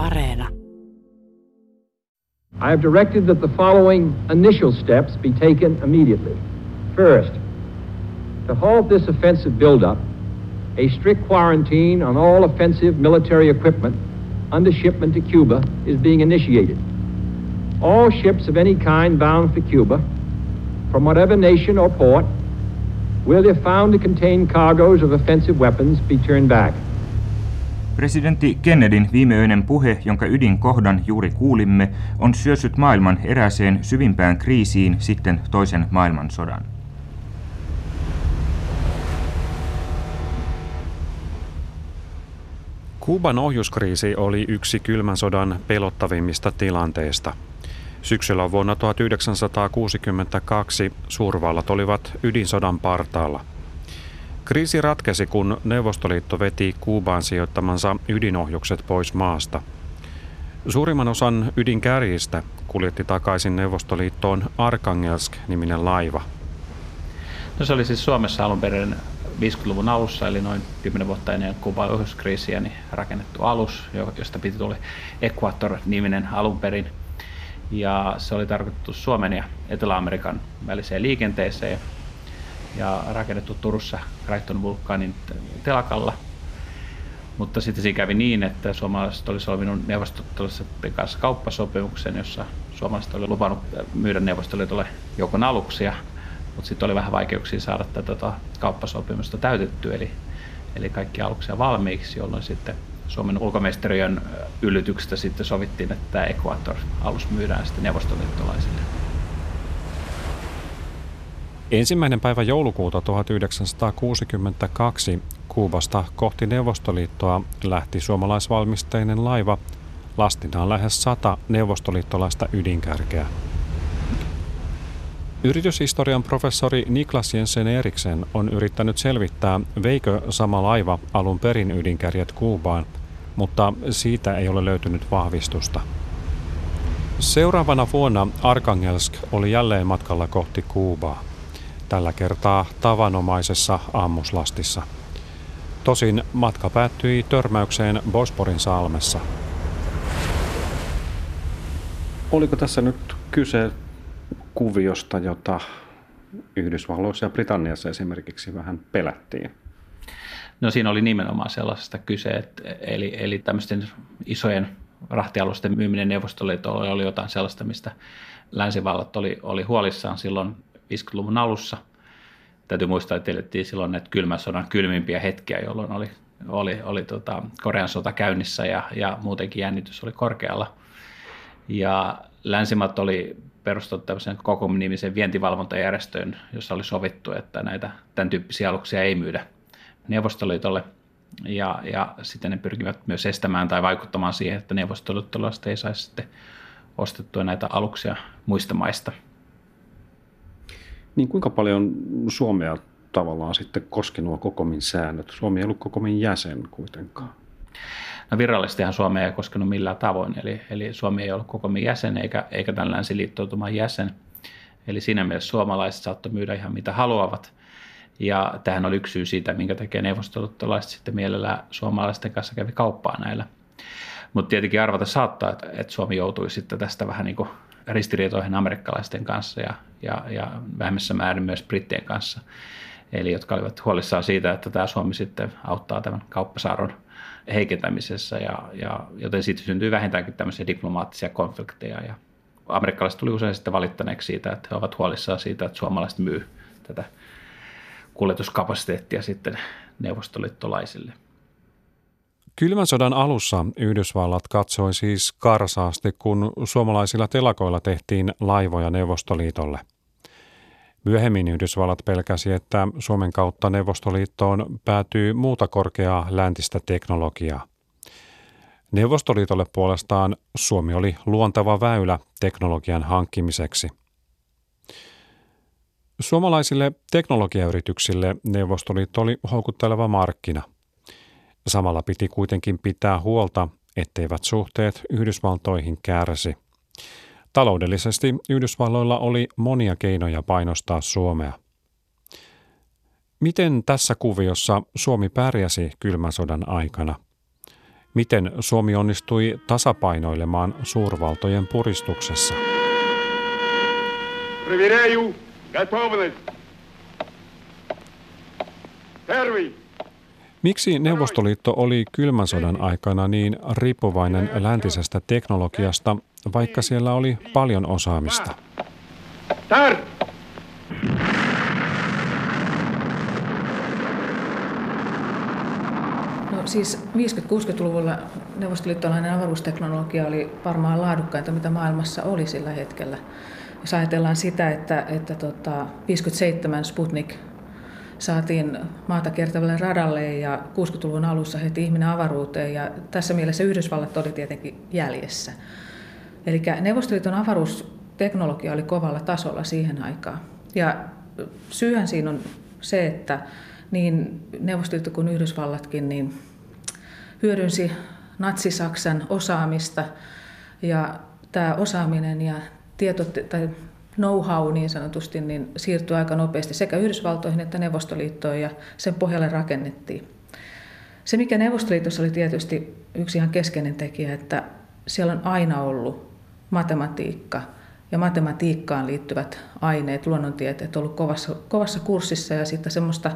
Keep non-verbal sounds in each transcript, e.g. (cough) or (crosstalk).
Areena. I have directed that the following initial steps be taken immediately. First, to halt this offensive buildup, a strict quarantine on all offensive military equipment under shipment to Cuba is being initiated. All ships of any kind bound for Cuba, from whatever nation or port, will, they're found to contain cargoes of offensive weapons, be turned back. Presidentti Kennedyn viimeöinen puhe, jonka ydinkohdan juuri kuulimme, on syössyt maailman erääseen syvimpään kriisiin sitten toisen maailmansodan. Kuuban ohjuskriisi oli yksi kylmän sodan pelottavimmista tilanteista. Syksyllä vuonna 1962 suurvallat olivat ydinsodan partaalla. Kriisi ratkesi, kun Neuvostoliitto veti Kuubaan sijoittamansa ydinohjukset pois maasta. Suurimman osan ydinkärjistä kuljetti takaisin Neuvostoliittoon Arkangelsk-niminen laiva. No se oli siis Suomessa alun perin 50-luvun alussa, eli noin 10 vuotta ennen Kuuban ohjuskriisiä, niin rakennettu alus, josta piti tulla Equator-niminen alun perin. Ja se oli tarkoitettu Suomen ja Etelä-Amerikan väliseen liikenteeseen ja rakennettu Turussa Crichton Vulkanin telakalla. Mutta sitten siinä kävi niin, että suomalaiset oli solminut neuvostoliitolle kanssa kauppasopimuksen, jossa suomalaiset oli luvannut myydä Neuvostoliitolle joukon aluksia, mutta sitten oli vähän vaikeuksia saada tätä tota kauppasopimusta täytettyä, eli, eli kaikki aluksia valmiiksi, jolloin sitten Suomen ulkoministeriön yllytyksestä sitten sovittiin, että tämä Equator-alus myydään sitten neuvostoliittolaisille. Ensimmäinen päivä joulukuuta 1962 Kuubasta kohti Neuvostoliittoa lähti suomalaisvalmisteinen laiva lastinaan lähes sata neuvostoliittolaista ydinkärkeä. Yrityshistorian professori Niklas Jensen Eriksen on yrittänyt selvittää, veikö sama laiva alun perin ydinkärjet Kuubaan, mutta siitä ei ole löytynyt vahvistusta. Seuraavana vuonna Arkangelsk oli jälleen matkalla kohti Kuubaa tällä kertaa tavanomaisessa ammuslastissa. Tosin matka päättyi törmäykseen Bosporin salmessa. Oliko tässä nyt kyse kuviosta, jota Yhdysvalloissa ja Britanniassa esimerkiksi vähän pelättiin? No siinä oli nimenomaan sellaisesta kyse, että eli, eli tämmöisten isojen rahtialusten myyminen Neuvostoliitolle oli jotain sellaista, mistä länsivallat oli, oli huolissaan silloin 50-luvun alussa. Täytyy muistaa, että elettiin silloin näitä kylmän sodan kylmimpiä hetkiä, jolloin oli, oli, oli tota Korean sota käynnissä ja, ja muutenkin jännitys oli korkealla. Ja länsimat oli perustettu tämmöisen Kokom-nimisen vientivalvontajärjestöön, jossa oli sovittu, että näitä tämän tyyppisiä aluksia ei myydä Neuvostoliitolle. Ja, ja sitten ne pyrkivät myös estämään tai vaikuttamaan siihen, että neuvostoliittolaiset ei saisi sitten ostettua näitä aluksia muista maista – niin kuinka paljon Suomea tavallaan sitten koski nuo Kokomin säännöt? Suomi ei ollut Kokomin jäsen kuitenkaan. No virallisestihan Suomea ei koskenut millään tavoin, eli, eli Suomi ei ollut Kokomin jäsen eikä, eikä tämän länsiliittoutuman jäsen. Eli siinä mielessä suomalaiset saattoi myydä ihan mitä haluavat. Ja tähän oli yksi syy siitä, minkä takia neuvostoliittolaiset sitten mielellään suomalaisten kanssa kävi kauppaa näillä. Mutta tietenkin arvata saattaa, että, että Suomi joutui sitten tästä vähän niin kuin ristiriitoihin amerikkalaisten kanssa ja, ja, ja vähemmässä määrin myös brittien kanssa. Eli jotka olivat huolissaan siitä, että tämä Suomi sitten auttaa tämän kauppasaaron heikentämisessä, ja, ja, joten siitä syntyy vähintäänkin tämmöisiä diplomaattisia konflikteja. Ja amerikkalaiset tuli usein sitten valittaneeksi siitä, että he ovat huolissaan siitä, että suomalaiset myy tätä kuljetuskapasiteettia sitten neuvostoliittolaisille. Kylmän sodan alussa Yhdysvallat katsoi siis karsaasti, kun suomalaisilla telakoilla tehtiin laivoja Neuvostoliitolle. Myöhemmin Yhdysvallat pelkäsi, että Suomen kautta Neuvostoliittoon päätyy muuta korkeaa läntistä teknologiaa. Neuvostoliitolle puolestaan Suomi oli luontava väylä teknologian hankkimiseksi. Suomalaisille teknologiayrityksille Neuvostoliitto oli houkutteleva markkina – Samalla piti kuitenkin pitää huolta, etteivät suhteet Yhdysvaltoihin kärsi. Taloudellisesti Yhdysvalloilla oli monia keinoja painostaa Suomea. Miten tässä kuviossa Suomi pärjäsi kylmän sodan aikana? Miten Suomi onnistui tasapainoilemaan suurvaltojen puristuksessa? Проверяю готовность. Первый. Miksi Neuvostoliitto oli kylmän sodan aikana niin riippuvainen läntisestä teknologiasta, vaikka siellä oli paljon osaamista? Start! No siis 50-60-luvulla neuvostoliittolainen avaruusteknologia oli varmaan laadukkainta, mitä maailmassa oli sillä hetkellä. Jos ajatellaan sitä, että, että tota, 57 Sputnik saatiin maata kiertävälle radalle ja 60-luvun alussa heti ihminen avaruuteen ja tässä mielessä Yhdysvallat oli tietenkin jäljessä. Eli Neuvostoliiton avaruusteknologia oli kovalla tasolla siihen aikaan. Ja syyhän siinä on se, että niin Neuvostoliitto kuin Yhdysvallatkin niin hyödynsi natsi-Saksan osaamista ja tämä osaaminen ja tieto, tai know-how niin sanotusti niin siirtyi aika nopeasti sekä Yhdysvaltoihin että Neuvostoliittoon ja sen pohjalle rakennettiin. Se, mikä Neuvostoliitossa oli tietysti yksi ihan keskeinen tekijä, että siellä on aina ollut matematiikka ja matematiikkaan liittyvät aineet, luonnontieteet ollut kovassa, kovassa kurssissa ja sitten semmoista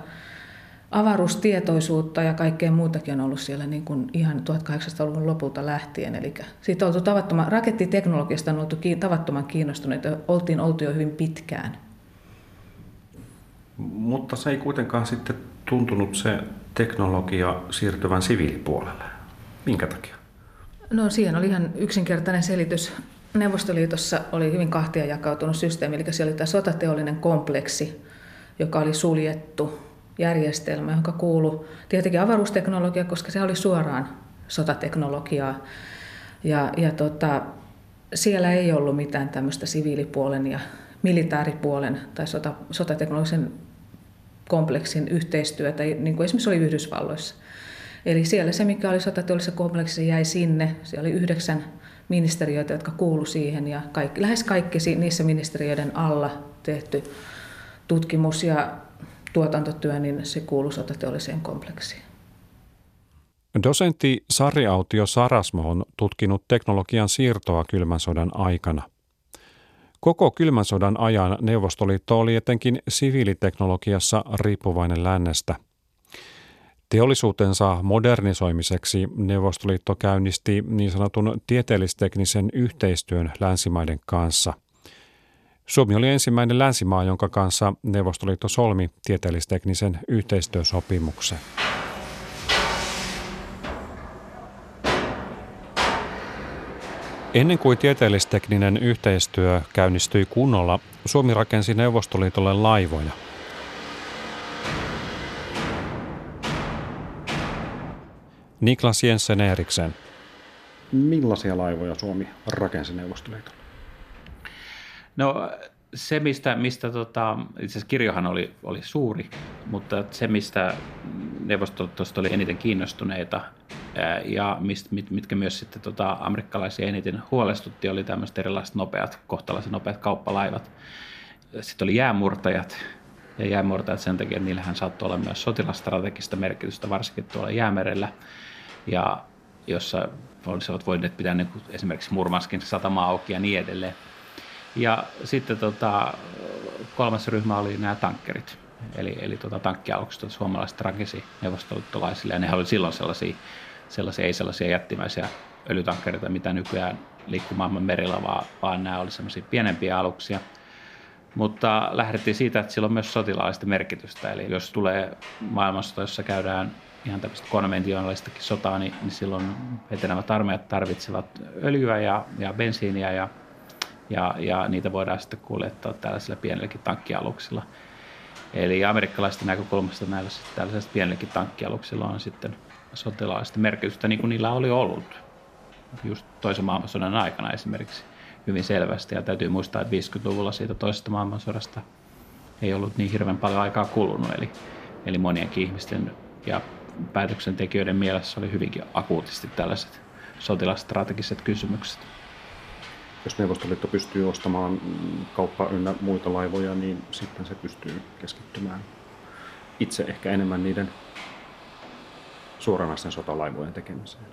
avaruustietoisuutta ja kaikkea muutakin on ollut siellä niin kuin ihan 1800-luvun lopulta lähtien. Eli siitä on oltu tavattoman, rakettiteknologiasta on oltu tavattoman kiinnostuneita, oltiin oltu jo hyvin pitkään. Mutta se ei kuitenkaan sitten tuntunut se teknologia siirtyvän siviilipuolelle. Minkä takia? No siihen oli ihan yksinkertainen selitys. Neuvostoliitossa oli hyvin kahtia jakautunut systeemi, eli siellä oli tämä sotateollinen kompleksi, joka oli suljettu järjestelmä, jonka kuului tietenkin avaruusteknologia, koska se oli suoraan sotateknologiaa. Ja, ja tota, siellä ei ollut mitään tämmöistä siviilipuolen ja militaaripuolen tai sota, sotateknologisen kompleksin yhteistyötä, niin kuin esimerkiksi oli Yhdysvalloissa. Eli siellä se, mikä oli sotateollisessa kompleksissa, jäi sinne. Siellä oli yhdeksän ministeriöitä, jotka kuulu siihen ja kaikki, lähes kaikki niissä ministeriöiden alla tehty tutkimus ja tuotantotyö, niin se kuuluu sotateolliseen kompleksiin. Dosentti Sari Autio Sarasmo on tutkinut teknologian siirtoa kylmän sodan aikana. Koko kylmän sodan ajan Neuvostoliitto oli etenkin siviiliteknologiassa riippuvainen lännestä. Teollisuutensa modernisoimiseksi Neuvostoliitto käynnisti niin sanotun tieteellisteknisen yhteistyön länsimaiden kanssa – Suomi oli ensimmäinen länsimaa, jonka kanssa Neuvostoliitto solmi tieteellisteknisen yhteistyösopimuksen. Ennen kuin tieteellistekninen yhteistyö käynnistyi kunnolla, Suomi rakensi Neuvostoliitolle laivoja. Niklas Jensen Eriksen. Millaisia laivoja Suomi rakensi Neuvostoliitolle? No se, mistä, mistä tota, itse asiassa kirjohan oli, oli suuri, mutta se, mistä neuvostoliitosta oli eniten kiinnostuneita ja mist, mit, mitkä myös sitten tota, amerikkalaisia eniten huolestutti, oli tämmöiset erilaiset nopeat, kohtalaiset nopeat kauppalaivat. Sitten oli jäämurtajat, ja jäämurtajat sen takia, että niillähän saattoi olla myös sotilastrategista merkitystä, varsinkin tuolla jäämerellä, ja jossa olisivat voineet pitää niin esimerkiksi Murmanskin satama auki ja niin edelleen. Ja sitten tota, kolmas ryhmä oli nämä tankkerit, eli, eli tota, tankkialukset, suomalaiset rakensi neuvostoliittolaisille, ja ne oli silloin sellaisia, sellaisia, ei sellaisia jättimäisiä öljytankkereita, mitä nykyään liikkuu maailman merillä, vaan, vaan nämä oli sellaisia pienempiä aluksia. Mutta lähdettiin siitä, että sillä on myös sotilaallista merkitystä, eli jos tulee maailmasta, jossa käydään ihan tämmöistä konventionaalistakin sotaa, niin, niin silloin etenevät armeijat tarvitsevat öljyä ja, ja bensiiniä ja ja, ja niitä voidaan sitten kuljettaa tällaisilla pienilläkin tankkialuksilla. Eli amerikkalaisten näkökulmasta näillä tällaisilla pienilläkin tankkialuksilla on sitten sotilaallista merkitystä, niin kuin niillä oli ollut just toisen maailmansodan aikana esimerkiksi hyvin selvästi. Ja täytyy muistaa, että 50-luvulla siitä toisesta maailmansodasta ei ollut niin hirveän paljon aikaa kulunut, eli, eli monienkin ihmisten ja päätöksentekijöiden mielessä oli hyvinkin akuutisti tällaiset sotilastrategiset kysymykset jos Neuvostoliitto pystyy ostamaan kauppa ynnä muita laivoja, niin sitten se pystyy keskittymään itse ehkä enemmän niiden suoranaisten sotalaivojen tekemiseen.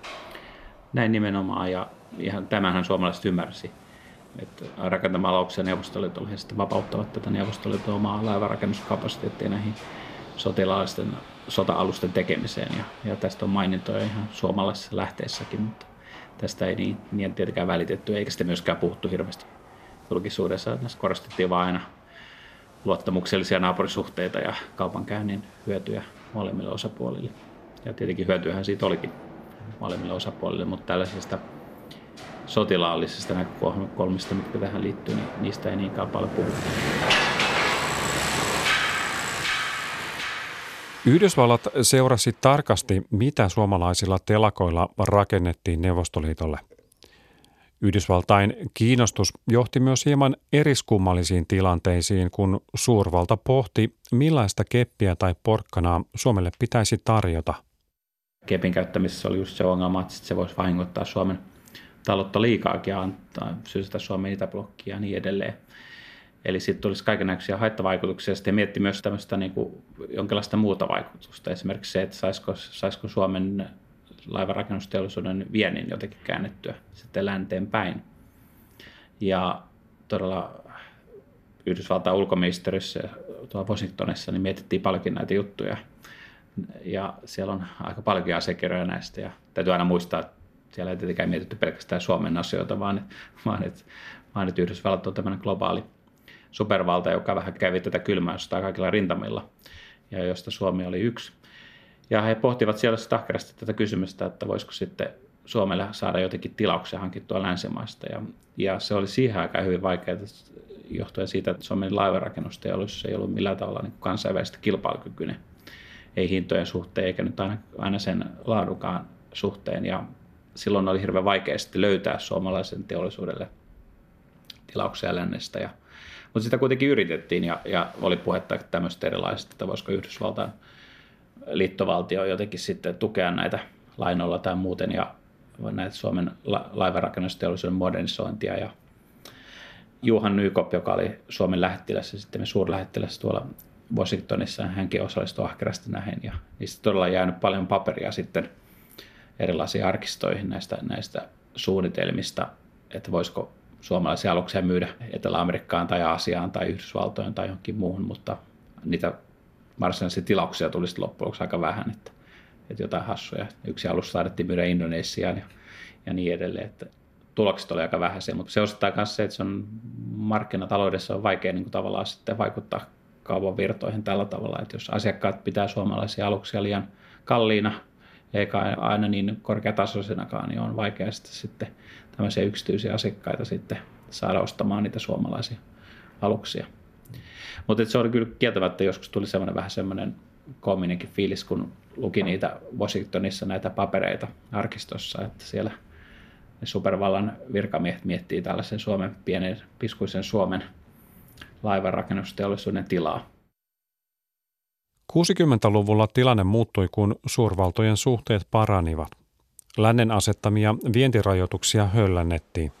Näin nimenomaan, ja ihan tämänhän suomalaiset ymmärsi. Että rakentamalla aluksia Neuvostoliitolle he sitten vapauttavat tätä Neuvostoliiton omaa laivarakennuskapasiteettia näihin sotilaallisten sota-alusten tekemiseen. Ja, ja tästä on mainintoja ihan suomalaisessa lähteessäkin, mutta tästä ei niin, niin tietenkään välitetty, eikä sitten myöskään puhuttu hirveästi julkisuudessa. Näissä korostettiin vain aina luottamuksellisia naapurisuhteita ja kaupankäynnin hyötyjä molemmille osapuolille. Ja tietenkin hyötyähän siitä olikin molemmille osapuolille, mutta tällaisesta sotilaallisesta näkökulmista, mitkä tähän liittyy, niin niistä ei niinkään paljon puhuta. Yhdysvallat seurasi tarkasti, mitä suomalaisilla telakoilla rakennettiin Neuvostoliitolle. Yhdysvaltain kiinnostus johti myös hieman eriskummallisiin tilanteisiin, kun suurvalta pohti, millaista keppiä tai porkkanaa Suomelle pitäisi tarjota. Kepin käyttämisessä oli just se ongelma, että se voisi vahingoittaa Suomen taloutta liikaakin ja antaa syystä Suomen itäblokkia ja niin edelleen. Eli sitten tulisi kaikenlaisia haittavaikutuksia. Sitten mietti myös tämmöistä niin kuin jonkinlaista muuta vaikutusta. Esimerkiksi se, että saisiko, saisiko Suomen laivarakennusteollisuuden viennin jotenkin käännettyä sitten länteen päin. Ja todella Yhdysvaltain ulkoministeriössä tuolla Washingtonissa niin mietittiin paljonkin näitä juttuja. Ja siellä on aika paljon asiakirjoja näistä. Ja täytyy aina muistaa, että siellä ei tietenkään mietitty pelkästään Suomen asioita, vaan, vaan, että, vaan että Yhdysvallat on tämmöinen globaali supervalta, joka vähän kävi tätä kylmää kaikilla rintamilla ja josta Suomi oli yksi. Ja he pohtivat siellä ahkerasti tätä kysymystä, että voisiko sitten Suomelle saada jotenkin tilauksia hankittua länsimaista. Ja, ja se oli siihen aikaan hyvin vaikeaa johtuen siitä, että Suomen laivarakennusteollisuus ei ollut millään tavalla niin kansainvälisesti kilpailukykyinen. Ei hintojen suhteen eikä nyt aina, aina sen laadukaan suhteen. Ja silloin oli hirveän vaikea sitten löytää suomalaisen teollisuudelle tilauksia lännestä. Ja, mutta sitä kuitenkin yritettiin ja, ja oli puhetta tämmöistä erilaisista, että voisiko Yhdysvaltain liittovaltio jotenkin sitten tukea näitä lainoilla tai muuten ja näitä Suomen la- laivarakennusteollisuuden modernisointia. Ja Juhan Nykop, joka oli Suomen lähettiläs ja sitten suurlähettiläs tuolla Washingtonissa, hänkin osallistui ahkerasti näihin ja niistä todella jäänyt paljon paperia sitten erilaisiin arkistoihin näistä, näistä suunnitelmista, että voisiko suomalaisia aluksia myydä Etelä-Amerikkaan tai Aasiaan tai Yhdysvaltoihin tai johonkin muuhun, mutta niitä varsinaisia tilauksia tulisi loppujen lopuksi aika vähän, että, että jotain hassuja. Yksi alus saadettiin myydä Indonesiaan ja, ja niin edelleen, että tulokset oli aika vähäisiä, mutta se osittaa myös se, että se on markkinataloudessa on vaikea niin kuin tavallaan sitten vaikuttaa kaupan virtoihin tällä tavalla, että jos asiakkaat pitää suomalaisia aluksia liian kalliina, eikä aina niin korkeatasoisenakaan, niin on vaikea sitten, sitten tämmöisiä yksityisiä asiakkaita sitten saada ostamaan niitä suomalaisia aluksia. Mutta se oli kyllä kieltämättä, joskus tuli semmoinen vähän semmoinen koominenkin fiilis, kun luki niitä Washingtonissa näitä papereita arkistossa, että siellä ne supervallan virkamiehet miettii tällaisen Suomen pienen piskuisen Suomen laivanrakennusteollisuuden tilaa. 60-luvulla tilanne muuttui, kun suurvaltojen suhteet paranivat. Lännen asettamia vientirajoituksia höllännettiin.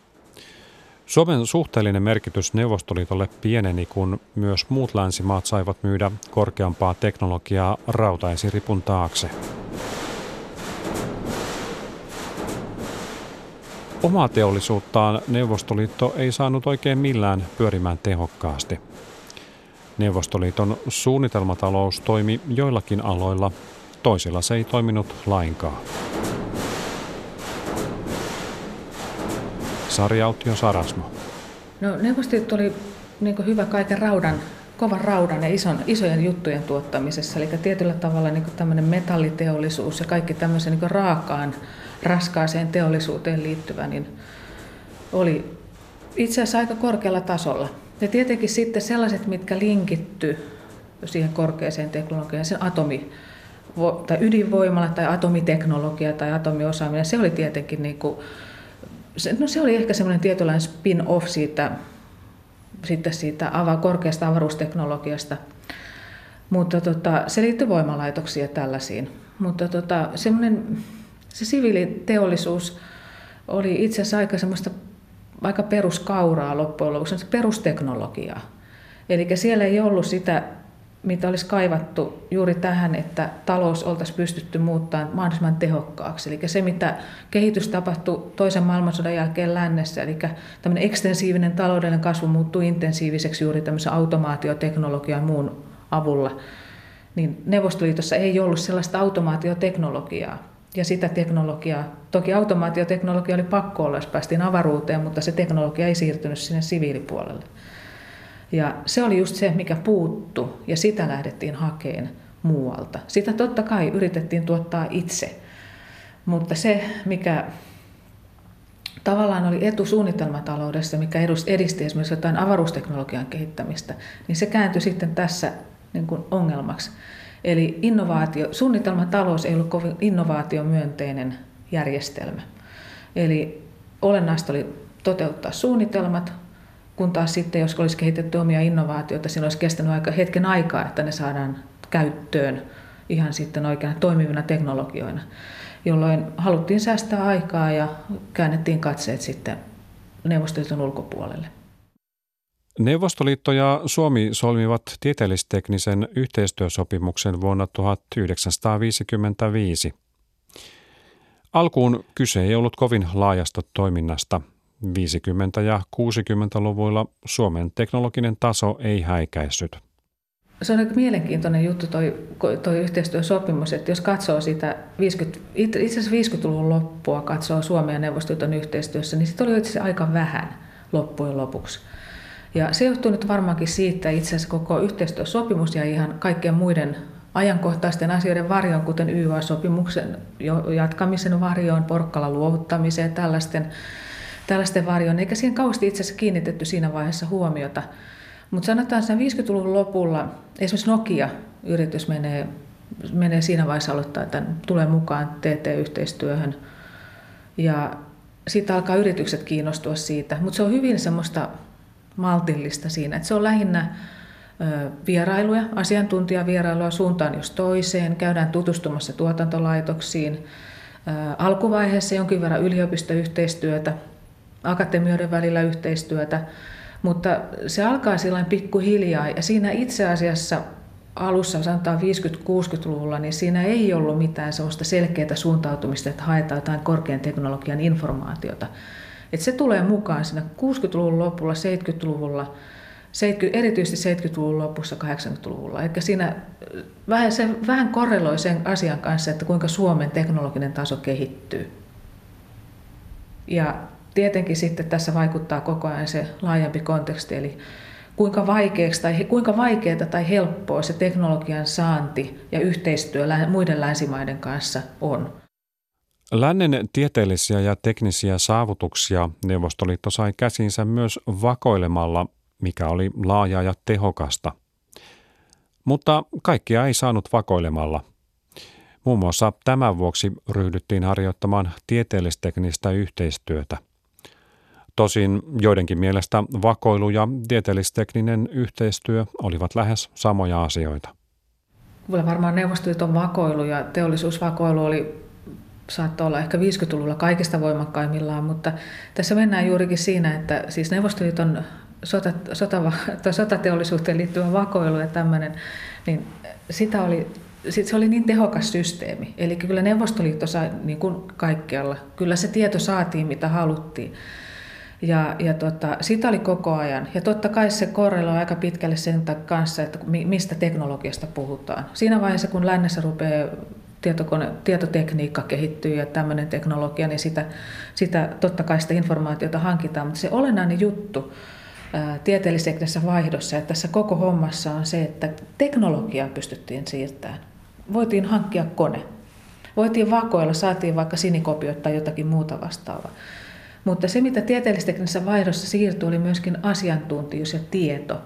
Suomen suhteellinen merkitys Neuvostoliitolle pieneni, kun myös muut länsimaat saivat myydä korkeampaa teknologiaa rautaesiripun taakse. Omaa teollisuuttaan Neuvostoliitto ei saanut oikein millään pyörimään tehokkaasti. Neuvostoliiton suunnitelmatalous toimi joillakin aloilla, toisilla se ei toiminut lainkaan. Sari Autio Sarasmo. No Neuvostoliitto oli niin hyvä kaiken raudan, kovan raudan ja ison, isojen juttujen tuottamisessa. Eli tietyllä tavalla niin tämmöinen metalliteollisuus ja kaikki tämmöisen niin raakaan, raskaaseen teollisuuteen liittyvä, niin oli itse asiassa aika korkealla tasolla. Ja tietenkin sitten sellaiset, mitkä linkitty siihen korkeaseen teknologiaan, sen atomi, tai ydinvoimala tai atomiteknologia tai atomiosaaminen, se oli tietenkin niin kuin se, no se oli ehkä semmoinen tietynlainen spin-off siitä, sitten siitä ava, korkeasta avaruusteknologiasta. Mutta tota, se liittyy voimalaitoksiin ja tällaisiin. Mutta tota, semmoinen, se siviiliteollisuus oli itse asiassa aika semmoista aika peruskauraa loppujen lopuksi, perusteknologiaa. Eli siellä ei ollut sitä mitä olisi kaivattu juuri tähän, että talous oltaisiin pystytty muuttamaan mahdollisimman tehokkaaksi. Eli se, mitä kehitys tapahtui toisen maailmansodan jälkeen lännessä, eli tämmöinen ekstensiivinen taloudellinen kasvu muuttui intensiiviseksi juuri tämmöisen automaatioteknologian ja muun avulla, niin Neuvostoliitossa ei ollut sellaista automaatioteknologiaa. Ja sitä teknologiaa, toki automaatioteknologia oli pakko olla, jos päästiin avaruuteen, mutta se teknologia ei siirtynyt sinne siviilipuolelle. Ja se oli just se, mikä puuttu, ja sitä lähdettiin hakeen muualta. Sitä totta kai yritettiin tuottaa itse, mutta se, mikä tavallaan oli etu suunnitelmataloudessa, mikä edisti esimerkiksi jotain avaruusteknologian kehittämistä, niin se kääntyi sitten tässä niin kuin ongelmaksi. Eli innovaatio, suunnitelmatalous ei ollut kovin innovaatiomyönteinen järjestelmä. Eli olennaista oli toteuttaa suunnitelmat, kun taas sitten, jos olisi kehitetty omia innovaatioita, siinä olisi kestänyt aika, hetken aikaa, että ne saadaan käyttöön ihan sitten oikein toimivina teknologioina, jolloin haluttiin säästää aikaa ja käännettiin katseet sitten Neuvostoliiton ulkopuolelle. Neuvostoliitto ja Suomi solmivat tieteellisteknisen yhteistyösopimuksen vuonna 1955. Alkuun kyse ei ollut kovin laajasta toiminnasta – 50- ja 60-luvuilla Suomen teknologinen taso ei häikäissyt. Se on aika mielenkiintoinen juttu toi, toi yhteistyösopimus, että jos katsoo sitä 50, itse asiassa 50-luvun loppua, katsoo Suomen ja Neuvostoliiton yhteistyössä, niin sitten oli itse aika vähän loppujen lopuksi. Ja se johtuu nyt varmaankin siitä, itse asiassa koko yhteistyösopimus ja ihan kaikkien muiden ajankohtaisten asioiden varjoon, kuten YA-sopimuksen jatkamisen varjoon, porkkala luovuttamiseen, tällaisten tällaisten varjoon, eikä siihen kauheasti itse asiassa kiinnitetty siinä vaiheessa huomiota. Mutta sanotaan sen 50-luvun lopulla, esimerkiksi Nokia-yritys menee, menee siinä vaiheessa aloittaa, että tulee mukaan TT-yhteistyöhön. Ja siitä alkaa yritykset kiinnostua siitä, mutta se on hyvin semmoista maltillista siinä, että se on lähinnä vierailuja, asiantuntijavierailuja suuntaan jos toiseen, käydään tutustumassa tuotantolaitoksiin, alkuvaiheessa jonkin verran yliopistoyhteistyötä, akatemioiden välillä yhteistyötä, mutta se alkaa silloin pikkuhiljaa ja siinä itse asiassa alussa, sanotaan 50-60-luvulla, niin siinä ei ollut mitään sellaista selkeää suuntautumista, että haetaan jotain korkean teknologian informaatiota. Että se tulee mukaan siinä 60-luvun lopulla, 70-luvulla, 70, erityisesti 70-luvun lopussa, 80-luvulla. Eli siinä vähän, se vähän korreloi sen asian kanssa, että kuinka Suomen teknologinen taso kehittyy. Ja tietenkin sitten tässä vaikuttaa koko ajan se laajempi konteksti, eli kuinka, vaikeaksi tai, kuinka vaikeaa tai helppoa se teknologian saanti ja yhteistyö muiden länsimaiden kanssa on. Lännen tieteellisiä ja teknisiä saavutuksia Neuvostoliitto sai käsinsä myös vakoilemalla, mikä oli laajaa ja tehokasta. Mutta kaikkia ei saanut vakoilemalla. Muun muassa tämän vuoksi ryhdyttiin harjoittamaan tieteellisteknistä yhteistyötä – Tosin joidenkin mielestä vakoilu ja tieteellistekninen yhteistyö olivat lähes samoja asioita. Kyllä varmaan Neuvostoliiton vakoilu ja teollisuusvakoilu oli saattoi olla ehkä 50-luvulla kaikista voimakkaimmillaan, mutta tässä mennään juurikin siinä, että siis Neuvostoliiton sota, sota, sotateollisuuteen liittyvä vakoilu ja tämmöinen, niin sitä oli, se oli niin tehokas systeemi. Eli kyllä Neuvostoliitto sai niin kuin kaikkialla, kyllä se tieto saatiin mitä haluttiin. Ja, ja tota, sitä oli koko ajan. Ja totta kai se korreloi aika pitkälle sen kanssa, että mistä teknologiasta puhutaan. Siinä vaiheessa, kun lännessä rupeaa tietokone, tietotekniikka kehittyy ja tämmöinen teknologia, niin sitä, sitä totta kai sitä informaatiota hankitaan. Mutta se olennainen juttu tieteellisessä vaihdossa ja tässä koko hommassa on se, että teknologiaa pystyttiin siirtämään. Voitiin hankkia kone. Voitiin vakoilla, saatiin vaikka sinikopiot tai jotakin muuta vastaavaa. Mutta se, mitä tieteellisteknisessä vaihdossa siirtyi, oli myöskin asiantuntijuus ja tieto.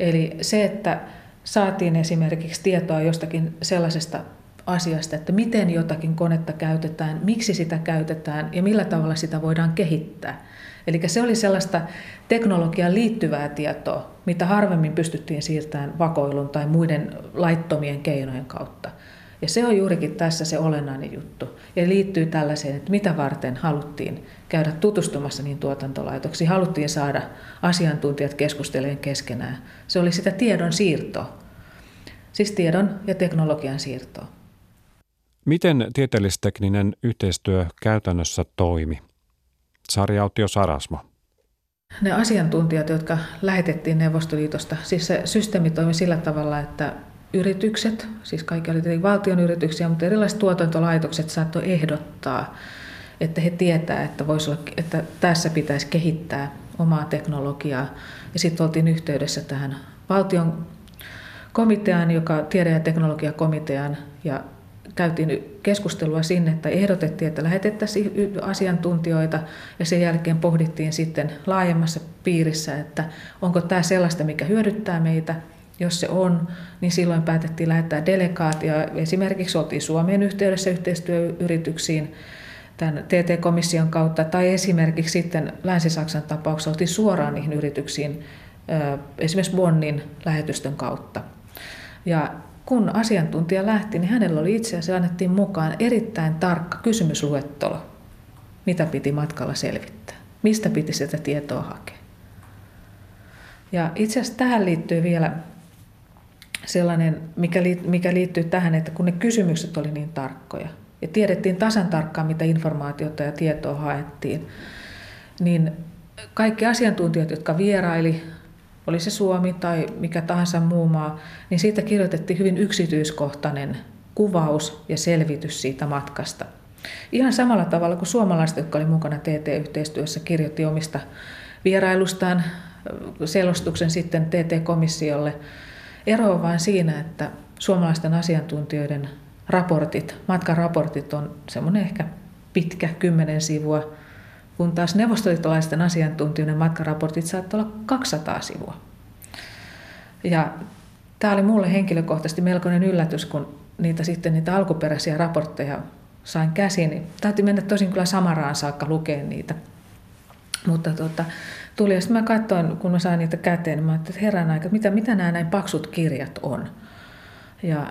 Eli se, että saatiin esimerkiksi tietoa jostakin sellaisesta asiasta, että miten jotakin konetta käytetään, miksi sitä käytetään ja millä tavalla sitä voidaan kehittää. Eli se oli sellaista teknologiaan liittyvää tietoa, mitä harvemmin pystyttiin siirtämään vakoilun tai muiden laittomien keinojen kautta. Ja se on juurikin tässä se olennainen juttu. Ja liittyy tällaiseen, että mitä varten haluttiin käydä tutustumassa niin tuotantolaitoksiin. Haluttiin saada asiantuntijat keskustelemaan keskenään. Se oli sitä tiedon siirtoa. siis tiedon ja teknologian siirtoa. Miten tieteellistekninen yhteistyö käytännössä toimi? Sari Autio Sarasmo. Ne asiantuntijat, jotka lähetettiin Neuvostoliitosta, siis se systeemi toimi sillä tavalla, että yritykset, siis kaikki oli tietenkin valtion yrityksiä, mutta erilaiset tuotantolaitokset saattoi ehdottaa, että he tietää, että, voisi olla, että tässä pitäisi kehittää omaa teknologiaa. Ja sitten oltiin yhteydessä tähän valtion komiteaan, joka tiede- ja teknologiakomiteaan, ja käytiin keskustelua sinne, että ehdotettiin, että lähetettäisiin asiantuntijoita ja sen jälkeen pohdittiin sitten laajemmassa piirissä, että onko tämä sellaista, mikä hyödyttää meitä. Jos se on, niin silloin päätettiin lähettää delegaatio. Esimerkiksi oltiin Suomen yhteydessä yhteistyöyrityksiin tämän TT-komission kautta, tai esimerkiksi sitten Länsi-Saksan tapauksessa oltiin suoraan niihin yrityksiin, esimerkiksi Bonnin lähetystön kautta. Ja kun asiantuntija lähti, niin hänellä oli itse asiassa annettiin mukaan erittäin tarkka kysymysluettelo, mitä piti matkalla selvittää, mistä piti sitä tietoa hakea. Ja itse asiassa tähän liittyy vielä sellainen, mikä, liittyy tähän, että kun ne kysymykset oli niin tarkkoja ja tiedettiin tasan tarkkaan, mitä informaatiota ja tietoa haettiin, niin kaikki asiantuntijat, jotka vieraili oli se Suomi tai mikä tahansa muu maa, niin siitä kirjoitettiin hyvin yksityiskohtainen kuvaus ja selvitys siitä matkasta. Ihan samalla tavalla kuin suomalaiset, jotka olivat mukana TT-yhteistyössä, kirjoitti omista vierailustaan selostuksen sitten TT-komissiolle. Ero on vain siinä, että suomalaisten asiantuntijoiden raportit, matkaraportit on semmoinen ehkä pitkä, kymmenen sivua, kun taas neuvostoliittolaisten asiantuntijoiden matkaraportit saattavat olla 200 sivua. Ja tämä oli mulle henkilökohtaisesti melkoinen yllätys, kun niitä sitten niitä alkuperäisiä raportteja sain käsiin, niin täytyy mennä tosin kyllä Samaraan saakka lukea niitä. Mutta tota, tuli ja sitten mä katsoin, kun mä sain niitä käteen, niin mä että herran aika, mitä, mitä nämä näin paksut kirjat on. Ja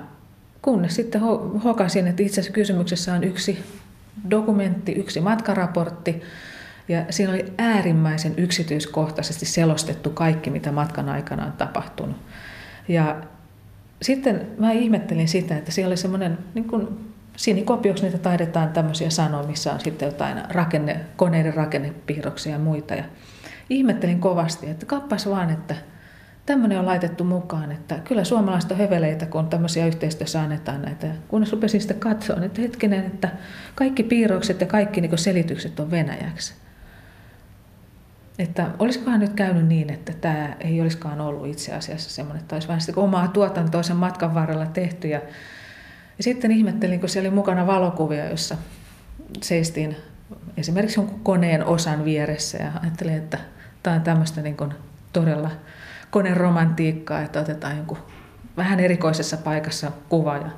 kunnes sitten hokasin, että itse asiassa kysymyksessä on yksi dokumentti, yksi matkaraportti, ja siinä oli äärimmäisen yksityiskohtaisesti selostettu kaikki, mitä matkan aikana on tapahtunut. Ja sitten mä ihmettelin sitä, että siellä oli semmoinen, niin kuin sinikopioksi niitä taidetaan tämmöisiä sanoa, missä on sitten jotain rakenne, koneiden rakennepiirroksia ja muita. Ja ihmettelin kovasti, että kappas vaan, että tämmöinen on laitettu mukaan, että kyllä suomalaiset on heveleitä, kun tämmöisiä yhteistyössä annetaan näitä. Kunnes rupesin sitten katsoa, että hetkinen, että kaikki piirrokset ja kaikki niin selitykset on venäjäksi. Että olisikohan nyt käynyt niin, että tämä ei olisikaan ollut itse asiassa semmoinen, että olisi vain sitä omaa tuotantoa sen matkan varrella tehty. Ja, ja sitten ihmettelin, kun siellä oli mukana valokuvia, jossa seistiin esimerkiksi jonkun koneen osan vieressä ja ajattelin, että tämä on tämmöistä niin kuin todella koneromantiikkaa, että otetaan jonkun vähän erikoisessa paikassa kuva ja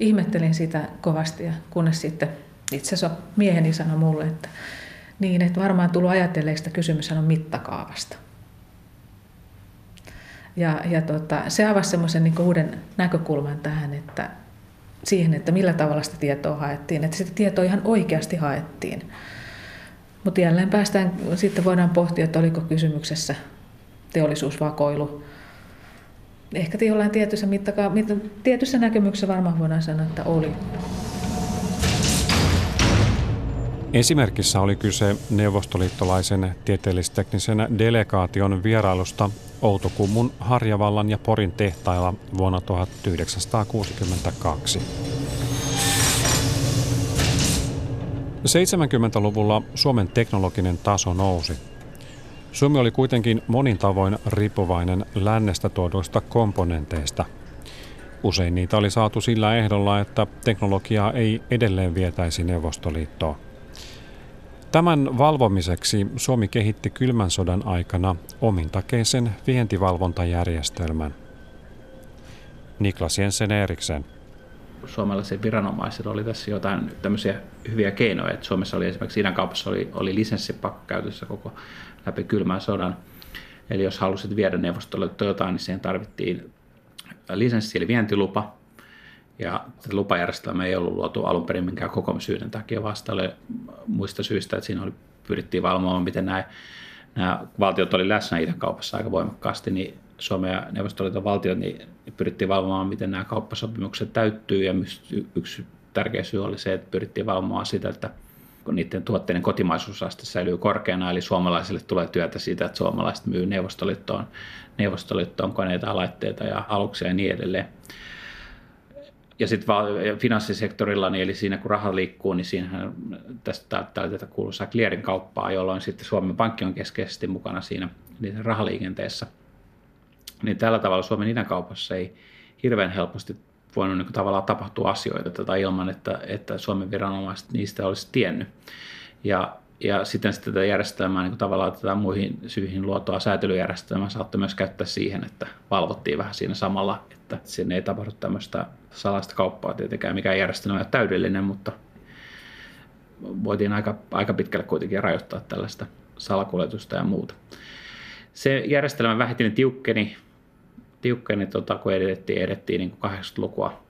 ihmettelin sitä kovasti ja kunnes sitten itse asiassa mieheni sanoi mulle, että niin, että varmaan tullut ajatelleeksi, että kysymys on mittakaavasta. Ja, ja tota, se avasi semmoisen niin uuden näkökulman tähän, että siihen, että millä tavalla sitä tietoa haettiin, että sitä tietoa ihan oikeasti haettiin. Mutta jälleen päästään, sitten voidaan pohtia, että oliko kysymyksessä teollisuusvakoilu. Ehkä jollain tietyssä, mittaka- tietyssä näkemyksessä varmaan voidaan sanoa, että oli. Esimerkissä oli kyse neuvostoliittolaisen tieteellisteknisen delegaation vierailusta Outokummun, Harjavallan ja Porin tehtailla vuonna 1962. 70-luvulla Suomen teknologinen taso nousi. Suomi oli kuitenkin monin tavoin riippuvainen lännestä tuoduista komponenteista. Usein niitä oli saatu sillä ehdolla, että teknologiaa ei edelleen vietäisi Neuvostoliittoon. Tämän valvomiseksi Suomi kehitti kylmän sodan aikana omintakeisen vientivalvontajärjestelmän. Niklas Jensen Eriksen. Suomalaisilla viranomaisilla oli tässä jotain tämmöisiä hyviä keinoja. Että Suomessa oli esimerkiksi idän kaupassa oli, oli lisenssipakko käytössä koko läpi kylmän sodan. Eli jos halusit viedä Neuvostoliittoon jotain, niin siihen tarvittiin lisenssi eli vientilupa. Ja tätä lupajärjestelmää ei ollut luotu alun perin minkään kokoamisyyden takia, vasta oli muista syistä, että siinä oli, pyrittiin valvomaan, miten nämä, nämä valtiot oli läsnä idän kaupassa aika voimakkaasti, niin Suomen ja Neuvostoliiton valtiot, niin pyrittiin valvomaan, miten nämä kauppasopimukset täyttyy. Ja yksi tärkeä syy oli se, että pyrittiin valvomaan sitä, että kun niiden tuotteiden kotimaisuusaste säilyy korkeana, eli suomalaisille tulee työtä siitä, että suomalaiset myy Neuvostoliittoon, Neuvostoliittoon koneita, laitteita ja aluksia ja niin edelleen. Ja sitten finanssisektorilla, niin eli siinä kun raha liikkuu, niin siinähän tästä tätä kuuluisaa clearing kauppaa, jolloin sitten Suomen Pankki on keskeisesti mukana siinä niiden rahaliikenteessä. Niin tällä tavalla Suomen idänkaupassa ei hirveän helposti voinut niin tavallaan tapahtua asioita tätä ilman, että, että Suomen viranomaiset niistä olisi tiennyt. Ja, ja sitten tätä järjestelmää niin tavallaan tätä muihin syihin luotua säätelyjärjestelmää saattoi myös käyttää siihen, että valvottiin vähän siinä samalla, että sinne ei tapahdu tämmöistä salaista kauppaa tietenkään, mikä järjestelmä ole täydellinen, mutta voitiin aika, aika pitkälle kuitenkin rajoittaa tällaista salakuljetusta ja muuta. Se järjestelmä vähitellen tiukkeni tiukkeni, tota, kun edettiin, edettiin niin 80-lukua.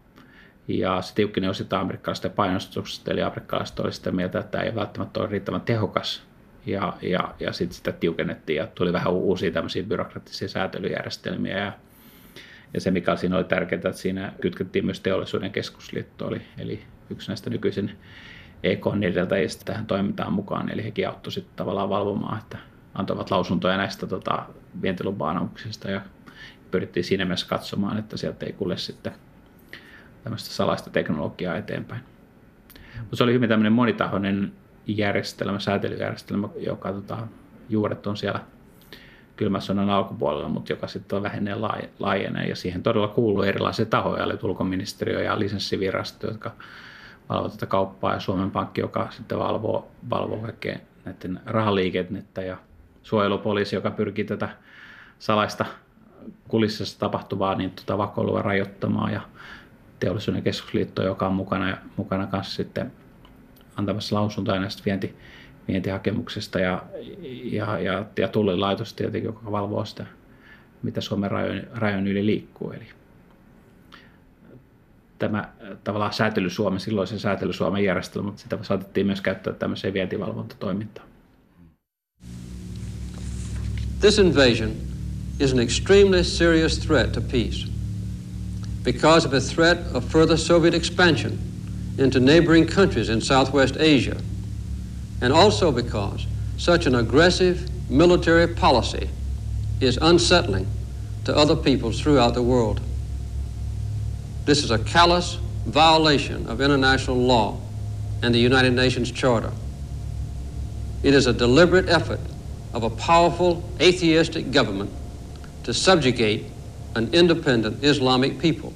Ja se tiukkeni osittain amerikkalaisten painostuksesta, eli amerikkalaiset olivat sitä mieltä, että tämä ei välttämättä ole riittävän tehokas. Ja, ja, ja sitten sitä tiukennettiin ja tuli vähän uusia tämmöisiä byrokraattisia säätelyjärjestelmiä. Ja, ja se, mikä siinä oli tärkeää, että siinä kytkettiin myös teollisuuden keskusliitto, eli, eli yksi näistä nykyisen EKn edeltäjistä tähän toimintaan mukaan. Eli hekin auttoi sitten tavallaan valvomaan, että antoivat lausuntoja näistä tota, vientilupa ja pyrittiin siinä mielessä katsomaan, että sieltä ei kulje sitten tämmöistä salaista teknologiaa eteenpäin. Mutta se oli hyvin tämmöinen monitahoinen järjestelmä, säätelyjärjestelmä, joka tota, juuret on siellä kylmän sodan alkupuolella, mutta joka sitten on vähenneen laajenee. Ja siihen todella kuuluu erilaisia tahoja, eli ulkoministeriö ja lisenssivirasto, jotka valvovat tätä kauppaa, ja Suomen Pankki, joka sitten valvoo, valvoo kaikkea näiden rahaliikennettä, ja suojelupoliisi, joka pyrkii tätä salaista kulississa tapahtuvaa niin tota vakoilua rajoittamaan ja teollisuuden keskusliitto, joka on mukana, mukana kanssa sitten antamassa lausuntoja näistä vienti, vientihakemuksesta ja, ja, ja, ja tullilaitos tietenkin, joka valvoo sitä, mitä Suomen rajojen, rajojen yli liikkuu. Eli tämä tavallaan säätely Suomen, silloisen säätely Suomen järjestelmä, mutta sitä saatettiin myös käyttää tämmöiseen vientivalvontatoimintaan. This invasion is an extremely serious threat to peace because of a threat of further Soviet expansion into neighboring countries in Southwest Asia, and also because such an aggressive military policy is unsettling to other peoples throughout the world. This is a callous violation of international law and the United Nations Charter. It is a deliberate effort of a powerful atheistic government to subjugate an independent Islamic people.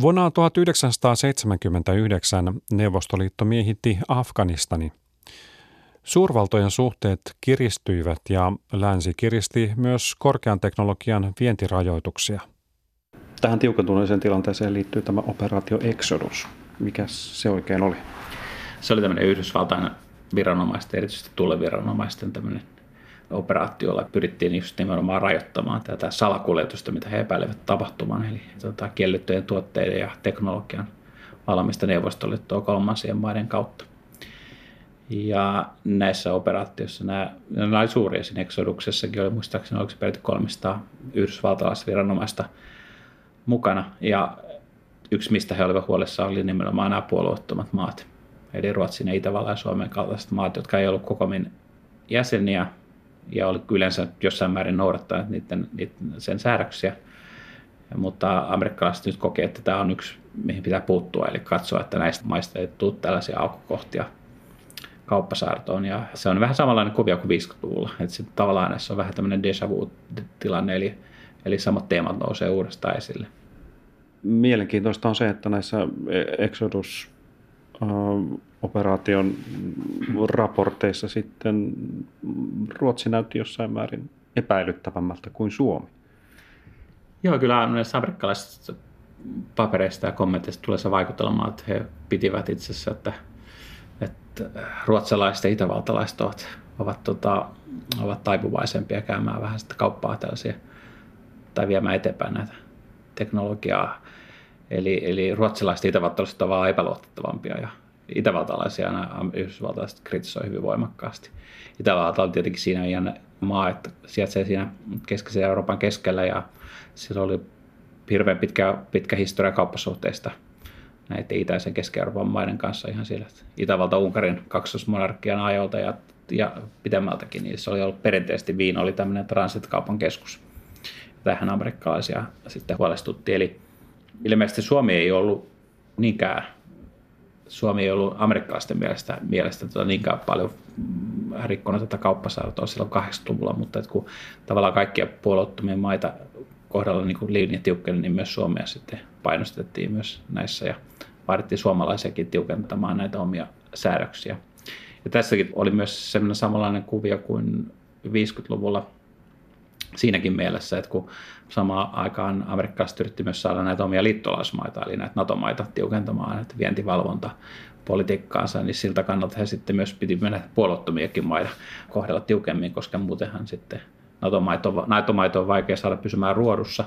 Vuonna 1979 Neuvostoliitto miehitti Afganistani. Suurvaltojen suhteet kiristyivät ja länsi kiristi myös korkean teknologian vientirajoituksia. Tähän tiukentuneeseen tilanteeseen liittyy tämä operaatio Exodus. Mikä se oikein oli? Se oli tämmöinen Yhdysvaltain viranomaisten, erityisesti tuleviranomaisten tämmöinen operaatiolla pyrittiin just nimenomaan rajoittamaan tätä salakuljetusta, mitä he epäilevät tapahtuman, eli tota, kiellettyjen tuotteiden ja teknologian valmista neuvostoliittoa kolmansien maiden kautta. Ja näissä operaatioissa nämä, nämä oli suuria siinä Exoduksessakin, oli muistaakseni oliko peräti 300 yhdysvaltalaista viranomaista mukana. Ja yksi, mistä he olivat huolissaan, oli nimenomaan nämä puolueettomat maat. Eli Ruotsin ja Itävallan ja Suomen kaltaiset maat, jotka ei ollut kokomin jäseniä, ja oli yleensä jossain määrin noudattaa niiden, niiden, sen säädöksiä. Mutta amerikkalaiset nyt kokee, että tämä on yksi, mihin pitää puuttua, eli katsoa, että näistä maista ei tule tällaisia aukkokohtia kauppasaartoon. Ja se on vähän samanlainen kuvio kuin 50-luvulla. Että tavallaan näissä on vähän tämmöinen déjà vu-tilanne, eli, eli samat teemat nousee uudestaan esille. Mielenkiintoista on se, että näissä Exodus operaation raporteissa sitten Ruotsi näytti jossain määrin epäilyttävämmältä kuin Suomi. Joo, kyllä näissä amerikkalaisista papereista ja kommenteista tulee se vaikutelma, että he pitivät itse asiassa, että, että ruotsalaiset ja itävaltalaiset ovat, ovat, tota, ovat taipuvaisempia käymään vähän sitä kauppaa tällaisia tai viemään eteenpäin näitä teknologiaa. Eli, eli ruotsalaiset ja itävaltalaiset ovat vaan epäluotettavampia ja itävaltalaisia nämä yhdysvaltalaiset kritisoi hyvin voimakkaasti. Itävalta on tietenkin siinä jännä maa, että sijaitsee siinä keskeisen Euroopan keskellä ja sillä oli hirveän pitkä, pitkä historia kauppasuhteista näiden itäisen Keski-Euroopan maiden kanssa ihan siellä Itävalta-Unkarin kaksosmonarkian ajoilta ja, ja pidemmältäkin, niin se oli ollut perinteisesti Viino oli tämmöinen transit-kaupan keskus. Tähän amerikkalaisia sitten huolestutti. Eli ilmeisesti Suomi ei ollut niinkään Suomi ei ollut amerikkalaisten mielestä, mielestä tota niinkään paljon rikkonut tätä kauppasäätöä silloin 80-luvulla, mutta että kun tavallaan kaikkia puolueettomia maita kohdalla niin linja tiukkeni, niin myös Suomea sitten painostettiin myös näissä ja vaadittiin suomalaisiakin tiukentamaan näitä omia säädöksiä. Ja tässäkin oli myös sellainen samanlainen kuvio kuin 50-luvulla siinäkin mielessä, että kun samaan aikaan amerikkalaiset yritti myös saada näitä omia liittolaismaita, eli näitä NATO-maita tiukentamaan näitä vientivalvonta politiikkaansa, niin siltä kannalta he sitten myös piti mennä puolottomiakin maita kohdella tiukemmin, koska muutenhan sitten NATO-maito, NATO-maito on vaikea saada pysymään ruodussa,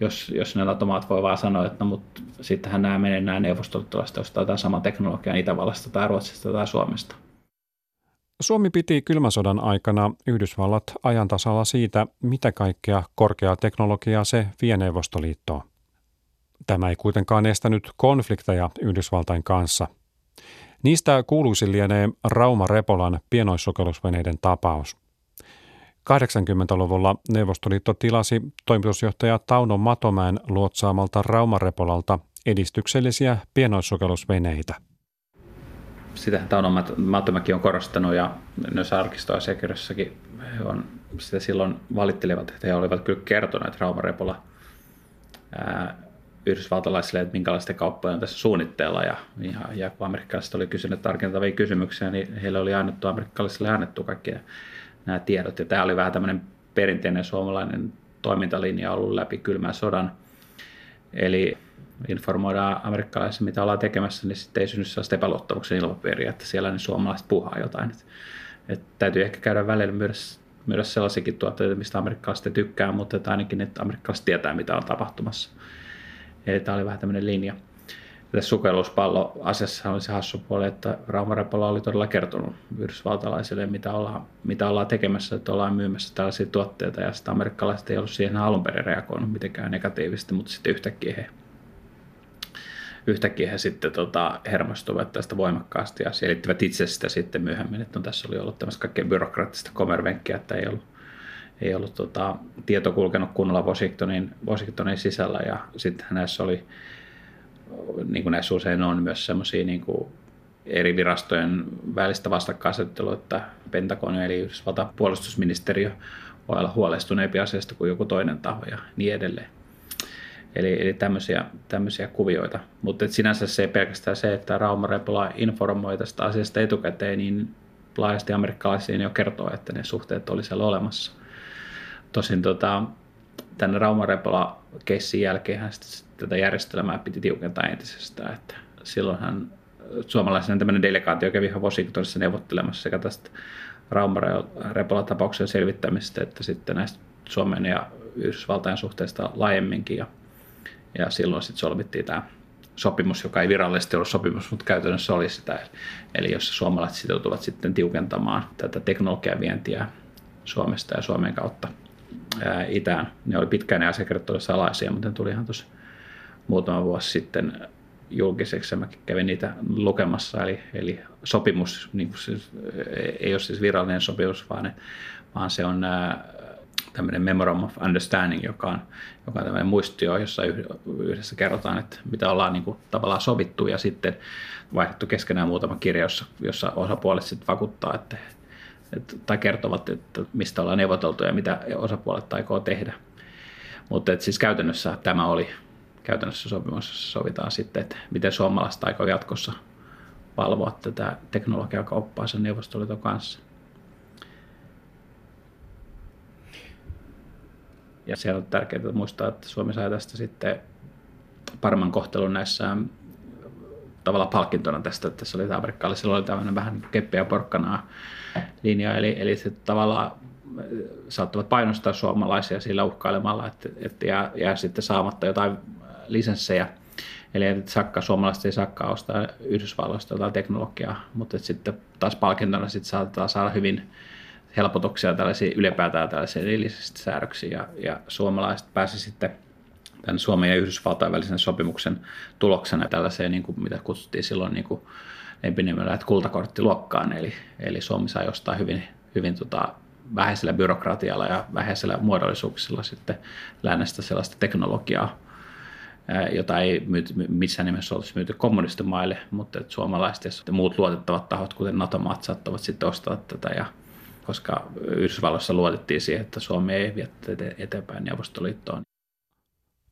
jos, jos ne NATO-maat voi vaan sanoa, että no, mutta sittenhän nämä menee nämä neuvostoliittolaiset ostaa jotain samaa teknologiaa Itävallasta tai Ruotsista tai Suomesta. Suomi piti kylmän sodan aikana Yhdysvallat ajantasalla siitä, mitä kaikkea korkeaa teknologiaa se vie Neuvostoliittoon. Tämä ei kuitenkaan estänyt konflikteja Yhdysvaltain kanssa. Niistä kuuluisi lienee Rauma Repolan pienoissukellusveneiden tapaus. 80-luvulla Neuvostoliitto tilasi toimitusjohtaja Tauno Matomäen luotsaamalta Raumarepolalta edistyksellisiä pienoissukellusveneitä sitähän Tauno Mattomäki on korostanut ja noissa arkistoasiakirjoissakin he on sitä silloin valittelevat, että he olivat kyllä kertoneet Raumarepola ää, yhdysvaltalaisille, että minkälaista kauppoja on tässä suunnitteilla. Ja, ja, ja kun amerikkalaiset oli kysyneet tarkentavia kysymyksiä, niin heille oli annettu amerikkalaisille annettu kaikki nämä tiedot. Ja tämä oli vähän tämmöinen perinteinen suomalainen toimintalinja ollut läpi kylmän sodan. Eli informoidaan amerikkalaisia, mitä ollaan tekemässä, niin sitten ei synny sellaista epäluottamuksen ilmapiiriä, että siellä ne suomalaiset puhaa jotain. Et, et täytyy ehkä käydä välillä myydä, myydä sellaisiakin tuotteita, mistä amerikkalaiset tykkää, mutta että ainakin että amerikkalaiset tietää, mitä on tapahtumassa. Eli tämä oli vähän tämmöinen linja. Tässä sukelluspallo-asiassa oli se hassu puoli, että Raumarepola oli todella kertonut yhdysvaltalaisille, mitä ollaan, mitä ollaan tekemässä, että ollaan myymässä tällaisia tuotteita, ja sitten amerikkalaiset ei ollut siihen alun perin reagoinut mitenkään negatiivisesti, mutta sitten yhtäkkiä he yhtäkkiä he sitten tota, hermostuivat tästä voimakkaasti ja selittivät itse sitä sitten myöhemmin, että no, tässä oli ollut tämmöistä kaikkein byrokraattista komervenkkiä, että ei ollut, ei ollut tota, tieto kulkenut kunnolla Washingtonin, Washingtonin sisällä ja sitten näissä oli, niin kuin näissä usein on myös semmoisia niin eri virastojen välistä vastakkainasettelua, että Pentagon eli Yhdysvaltain puolustusministeriö voi olla huolestuneempi asiasta kuin joku toinen taho ja niin edelleen. Eli, eli tämmöisiä, tämmöisiä kuvioita. Mutta sinänsä se pelkästään se, että Rauma Repola informoi tästä asiasta etukäteen, niin laajasti amerikkalaisiin jo kertoo, että ne suhteet oli siellä olemassa. Tosin tota, tänne Rauma Repola keissin jälkeen tätä järjestelmää piti tiukentaa entisestään. Että silloinhan suomalaisen tämmöinen delegaatio kävi ihan Washingtonissa neuvottelemassa sekä tästä Rauma Repola-tapauksen selvittämisestä että sitten näistä Suomen ja Yhdysvaltain suhteista laajemminkin. Ja ja silloin sitten solmittiin tämä sopimus, joka ei virallisesti ollut sopimus, mutta käytännössä oli sitä. Eli jos suomalaiset sitoutuvat sitten tiukentamaan tätä teknologiavientiä Suomesta ja Suomen kautta ää, itään. Ne oli pitkään ne asiakirjat salaisia, mutta ne tuli ihan tuossa muutama vuosi sitten julkiseksi ja mä kävin niitä lukemassa. Eli, eli sopimus niin siis, ei ole siis virallinen sopimus, vaan, ne, vaan se on ää, tämmöinen Memorandum of Understanding, joka on, joka on tämmöinen muistio, jossa yhdessä kerrotaan, että mitä ollaan niin kuin tavallaan sovittu ja sitten vaihdettu keskenään muutama kirja, jossa, jossa osapuolet sitten vakuuttaa, että, että, tai kertovat, että mistä ollaan neuvoteltu ja mitä osapuolet aikoo tehdä. Mutta että siis käytännössä tämä oli käytännössä sopimus, sovitaan sitten, että miten suomalaiset aikoo jatkossa valvoa tätä teknologiakauppaa sen Neuvostoliiton kanssa. Ja se on tärkeää muistaa, että Suomi sai tästä sitten paremman kohtelun näissä tavallaan palkintona tästä, että se oli amerikkalaisilla oli tämmöinen vähän keppiä porkkanaa linja, eli, eli se tavallaan saattavat painostaa suomalaisia sillä uhkailemalla, että, että jää, jää sitten saamatta jotain lisenssejä. Eli että sakka, suomalaiset ei sakkaa ostaa Yhdysvalloista jotain teknologiaa, mutta sitten taas palkintona sitten saatetaan saada hyvin helpotuksia tällaisia ylipäätään tällaisia erillisistä säädöksiä ja, ja suomalaiset pääsi sitten tämän Suomen ja Yhdysvaltain välisen sopimuksen tuloksena tällaiseen, niin kuin, mitä kutsuttiin silloin niin kuin että kultakorttiluokkaan, eli, eli Suomi sai jostaa hyvin, hyvin tota, vähäisellä byrokratialla ja vähäisellä muodollisuuksilla sitten lännestä sellaista teknologiaa, jota ei myyty, missään nimessä olisi myyty kommunistimaille, mutta että suomalaiset ja muut luotettavat tahot, kuten NATO-maat, saattavat sitten ostaa tätä. Ja, koska Yhdysvalloissa luotettiin siihen, että Suomi ei vie eteenpäin Neuvostoliittoon.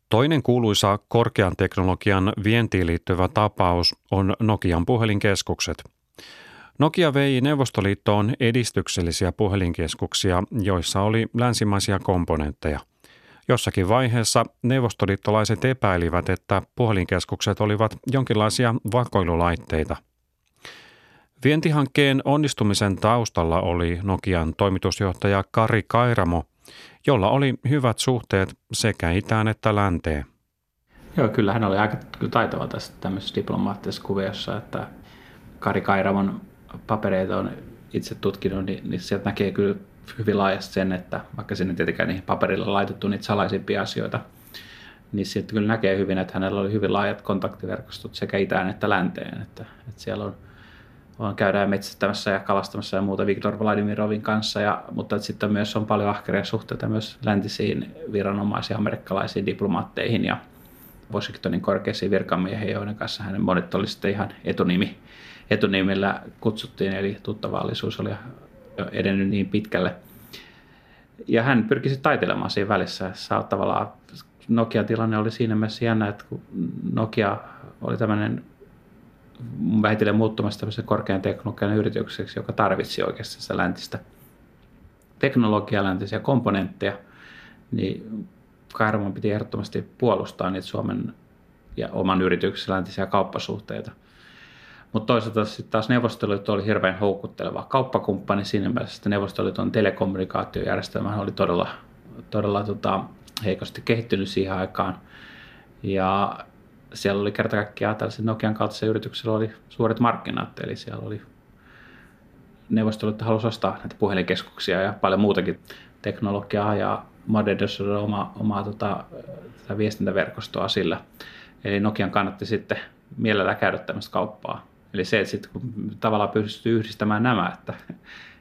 Toinen kuuluisa korkean teknologian vientiin liittyvä tapaus on Nokian puhelinkeskukset. Nokia vei Neuvostoliittoon edistyksellisiä puhelinkeskuksia, joissa oli länsimaisia komponentteja. Jossakin vaiheessa neuvostoliittolaiset epäilivät, että puhelinkeskukset olivat jonkinlaisia vakoilulaitteita. Vientihankkeen onnistumisen taustalla oli Nokian toimitusjohtaja Kari Kairamo – jolla oli hyvät suhteet sekä itään että länteen. Joo, kyllä hän oli aika taitava tässä tämmöisessä diplomaattisessa kuviossa, että Kari Kairamon papereita on itse tutkinut, niin, niin sieltä näkee kyllä hyvin laajasti sen, että vaikka sinne tietenkään niihin paperilla laitettu niitä salaisimpia asioita, niin sieltä kyllä näkee hyvin, että hänellä oli hyvin laajat kontaktiverkostot sekä itään että länteen, että, että siellä on vaan käydään metsästämässä ja kalastamassa ja muuta Viktor Vladimirovin kanssa, ja, mutta sitten myös on paljon ahkeria suhteita myös läntisiin viranomaisiin, amerikkalaisiin diplomaatteihin ja Washingtonin korkeisiin virkamiehiin, joiden kanssa hänen monet oli sitten ihan etunimi, etunimillä kutsuttiin, eli tuttavallisuus oli jo edennyt niin pitkälle. Ja hän pyrki sitten taitelemaan siinä välissä. Saa tavallaan Nokia-tilanne oli siinä mielessä jännä, että kun Nokia oli tämmöinen vähitellen muuttumassa tämmöisen korkean teknologian yritykseksi, joka tarvitsi oikeasti sitä läntistä teknologiaa, läntisiä komponentteja, niin Kairomon piti ehdottomasti puolustaa niitä Suomen ja oman yrityksen läntisiä kauppasuhteita. Mutta toisaalta sitten taas Neuvostoliitto oli hirveän houkutteleva kauppakumppani siinä mielessä, että Neuvostoliiton telekommunikaatiojärjestelmä oli todella, todella tota, heikosti kehittynyt siihen aikaan. Ja siellä oli kerta kaikkiaan tällaisen Nokian kaltaisen yrityksellä oli suuret markkinat, eli siellä oli Neuvostoliitto halusi ostaa näitä puhelinkeskuksia ja paljon muutakin teknologiaa ja modernisoida oma, omaa tota, tätä viestintäverkostoa sillä. Eli Nokian kannatti sitten mielellään käydä tämmöistä kauppaa. Eli se, että sitten kun tavallaan pystyy yhdistämään nämä, että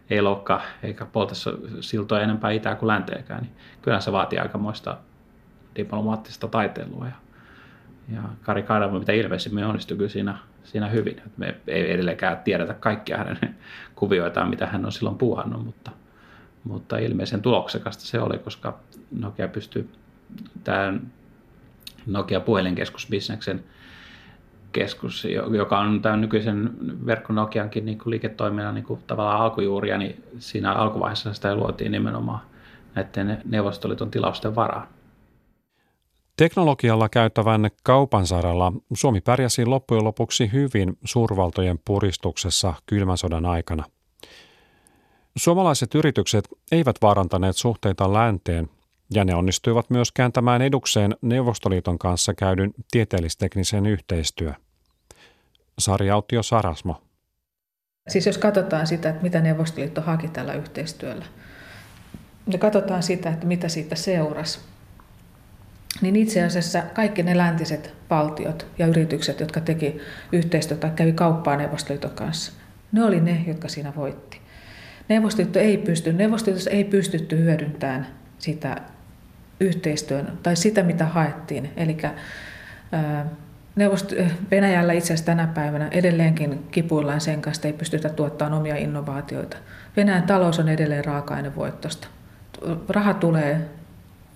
ei loukkaa eikä polta siltoja enempää itää kuin länteenkään, niin kyllä se vaatii aikamoista diplomaattista taiteilua. Ja ja Kari Kaidamo mitä ilmeisimmin onnistui kyllä siinä, siinä hyvin. Me ei edelleenkään tiedetä kaikkia hänen (laughs) kuvioitaan, mitä hän on silloin puuhannut, mutta, mutta ilmeisen tuloksekasta se oli, koska Nokia pystyi tämän Nokia puhelinkeskusbisneksen keskus, joka on tämän nykyisen verkko Nokiankin niin liiketoiminnan niin kuin tavallaan alkujuuria, niin siinä alkuvaiheessa sitä luotiin nimenomaan näiden Neuvostoliiton tilausten varaan. Teknologialla käyttävän kaupan saralla Suomi pärjäsi loppujen lopuksi hyvin suurvaltojen puristuksessa kylmän sodan aikana. Suomalaiset yritykset eivät vaarantaneet suhteita länteen, ja ne onnistuivat myös kääntämään edukseen Neuvostoliiton kanssa käydyn tieteellisteknisen yhteistyö. Sari Autio Sarasmo. Siis jos katsotaan sitä, että mitä Neuvostoliitto haki tällä yhteistyöllä, ja katsotaan sitä, että mitä siitä seurasi, niin itse asiassa kaikki ne läntiset valtiot ja yritykset, jotka teki yhteistyötä, kävi kauppaa Neuvostoliiton kanssa, ne oli ne, jotka siinä voitti. Neuvostoliitto ei pysty, Neuvostoliitossa ei pystytty hyödyntämään sitä yhteistyön tai sitä, mitä haettiin. Eli Neuvost- Venäjällä itse asiassa tänä päivänä edelleenkin kipuillaan sen kanssa, että ei pystytä tuottamaan omia innovaatioita. Venäjän talous on edelleen raaka-ainevoittosta. Raha tulee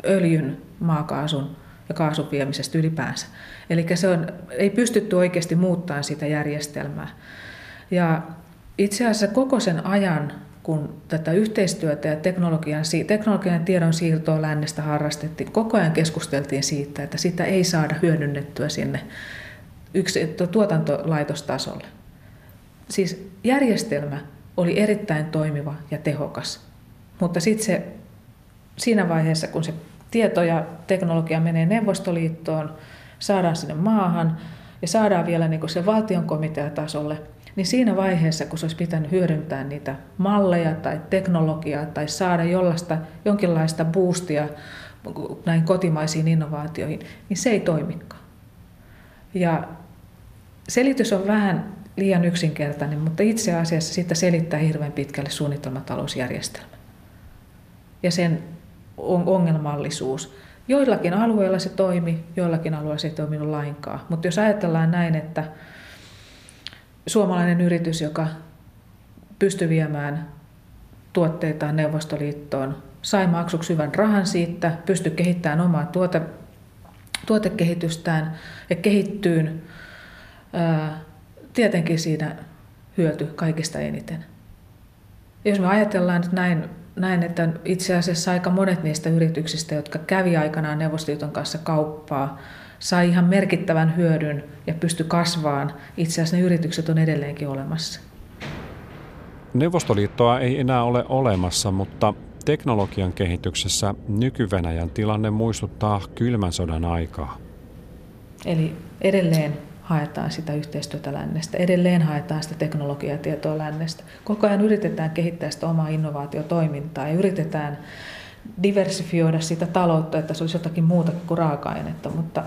öljyn, maakaasun ja kaasun viemisestä ylipäänsä. Eli se on, ei pystytty oikeasti muuttamaan sitä järjestelmää. Ja itse asiassa koko sen ajan, kun tätä yhteistyötä ja teknologian, teknologian tiedon siirtoa lännestä harrastettiin, koko ajan keskusteltiin siitä, että sitä ei saada hyödynnettyä sinne yksi, tuotantolaitostasolle. Siis järjestelmä oli erittäin toimiva ja tehokas, mutta sitten se siinä vaiheessa, kun se tieto ja teknologia menee Neuvostoliittoon, saadaan sinne maahan ja saadaan vielä niin se valtion komiteatasolle, niin siinä vaiheessa, kun se olisi pitänyt hyödyntää niitä malleja tai teknologiaa tai saada jollaista, jonkinlaista boostia näihin kotimaisiin innovaatioihin, niin se ei toimikaan. Ja selitys on vähän liian yksinkertainen, mutta itse asiassa sitä selittää hirveän pitkälle suunnitelmatalousjärjestelmä ja sen ongelmallisuus. Joillakin alueilla se toimi, joillakin alueilla se ei toiminut lainkaan. Mutta jos ajatellaan näin, että suomalainen yritys, joka pystyi viemään tuotteitaan Neuvostoliittoon, sai maksuksi hyvän rahan siitä, pystyi kehittämään omaa tuote, tuotekehitystään ja kehittyyn, ää, tietenkin siinä hyöty kaikista eniten. Jos me ajatellaan nyt näin, näin, että itse asiassa aika monet niistä yrityksistä, jotka kävi aikanaan Neuvostoliiton kanssa kauppaa, sai ihan merkittävän hyödyn ja pysty kasvaan. Itse asiassa ne yritykset on edelleenkin olemassa. Neuvostoliittoa ei enää ole olemassa, mutta teknologian kehityksessä nyky-Venäjän tilanne muistuttaa kylmän sodan aikaa. Eli edelleen haetaan sitä yhteistyötä lännestä, edelleen haetaan sitä teknologiatietoa lännestä. Koko ajan yritetään kehittää sitä omaa innovaatiotoimintaa ja yritetään diversifioida sitä taloutta, että se olisi jotakin muuta kuin raaka-ainetta, mutta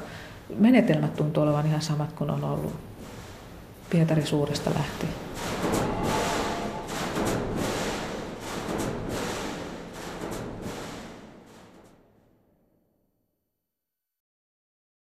menetelmät tuntuu olevan ihan samat kuin on ollut Pietari suuresta lähtien.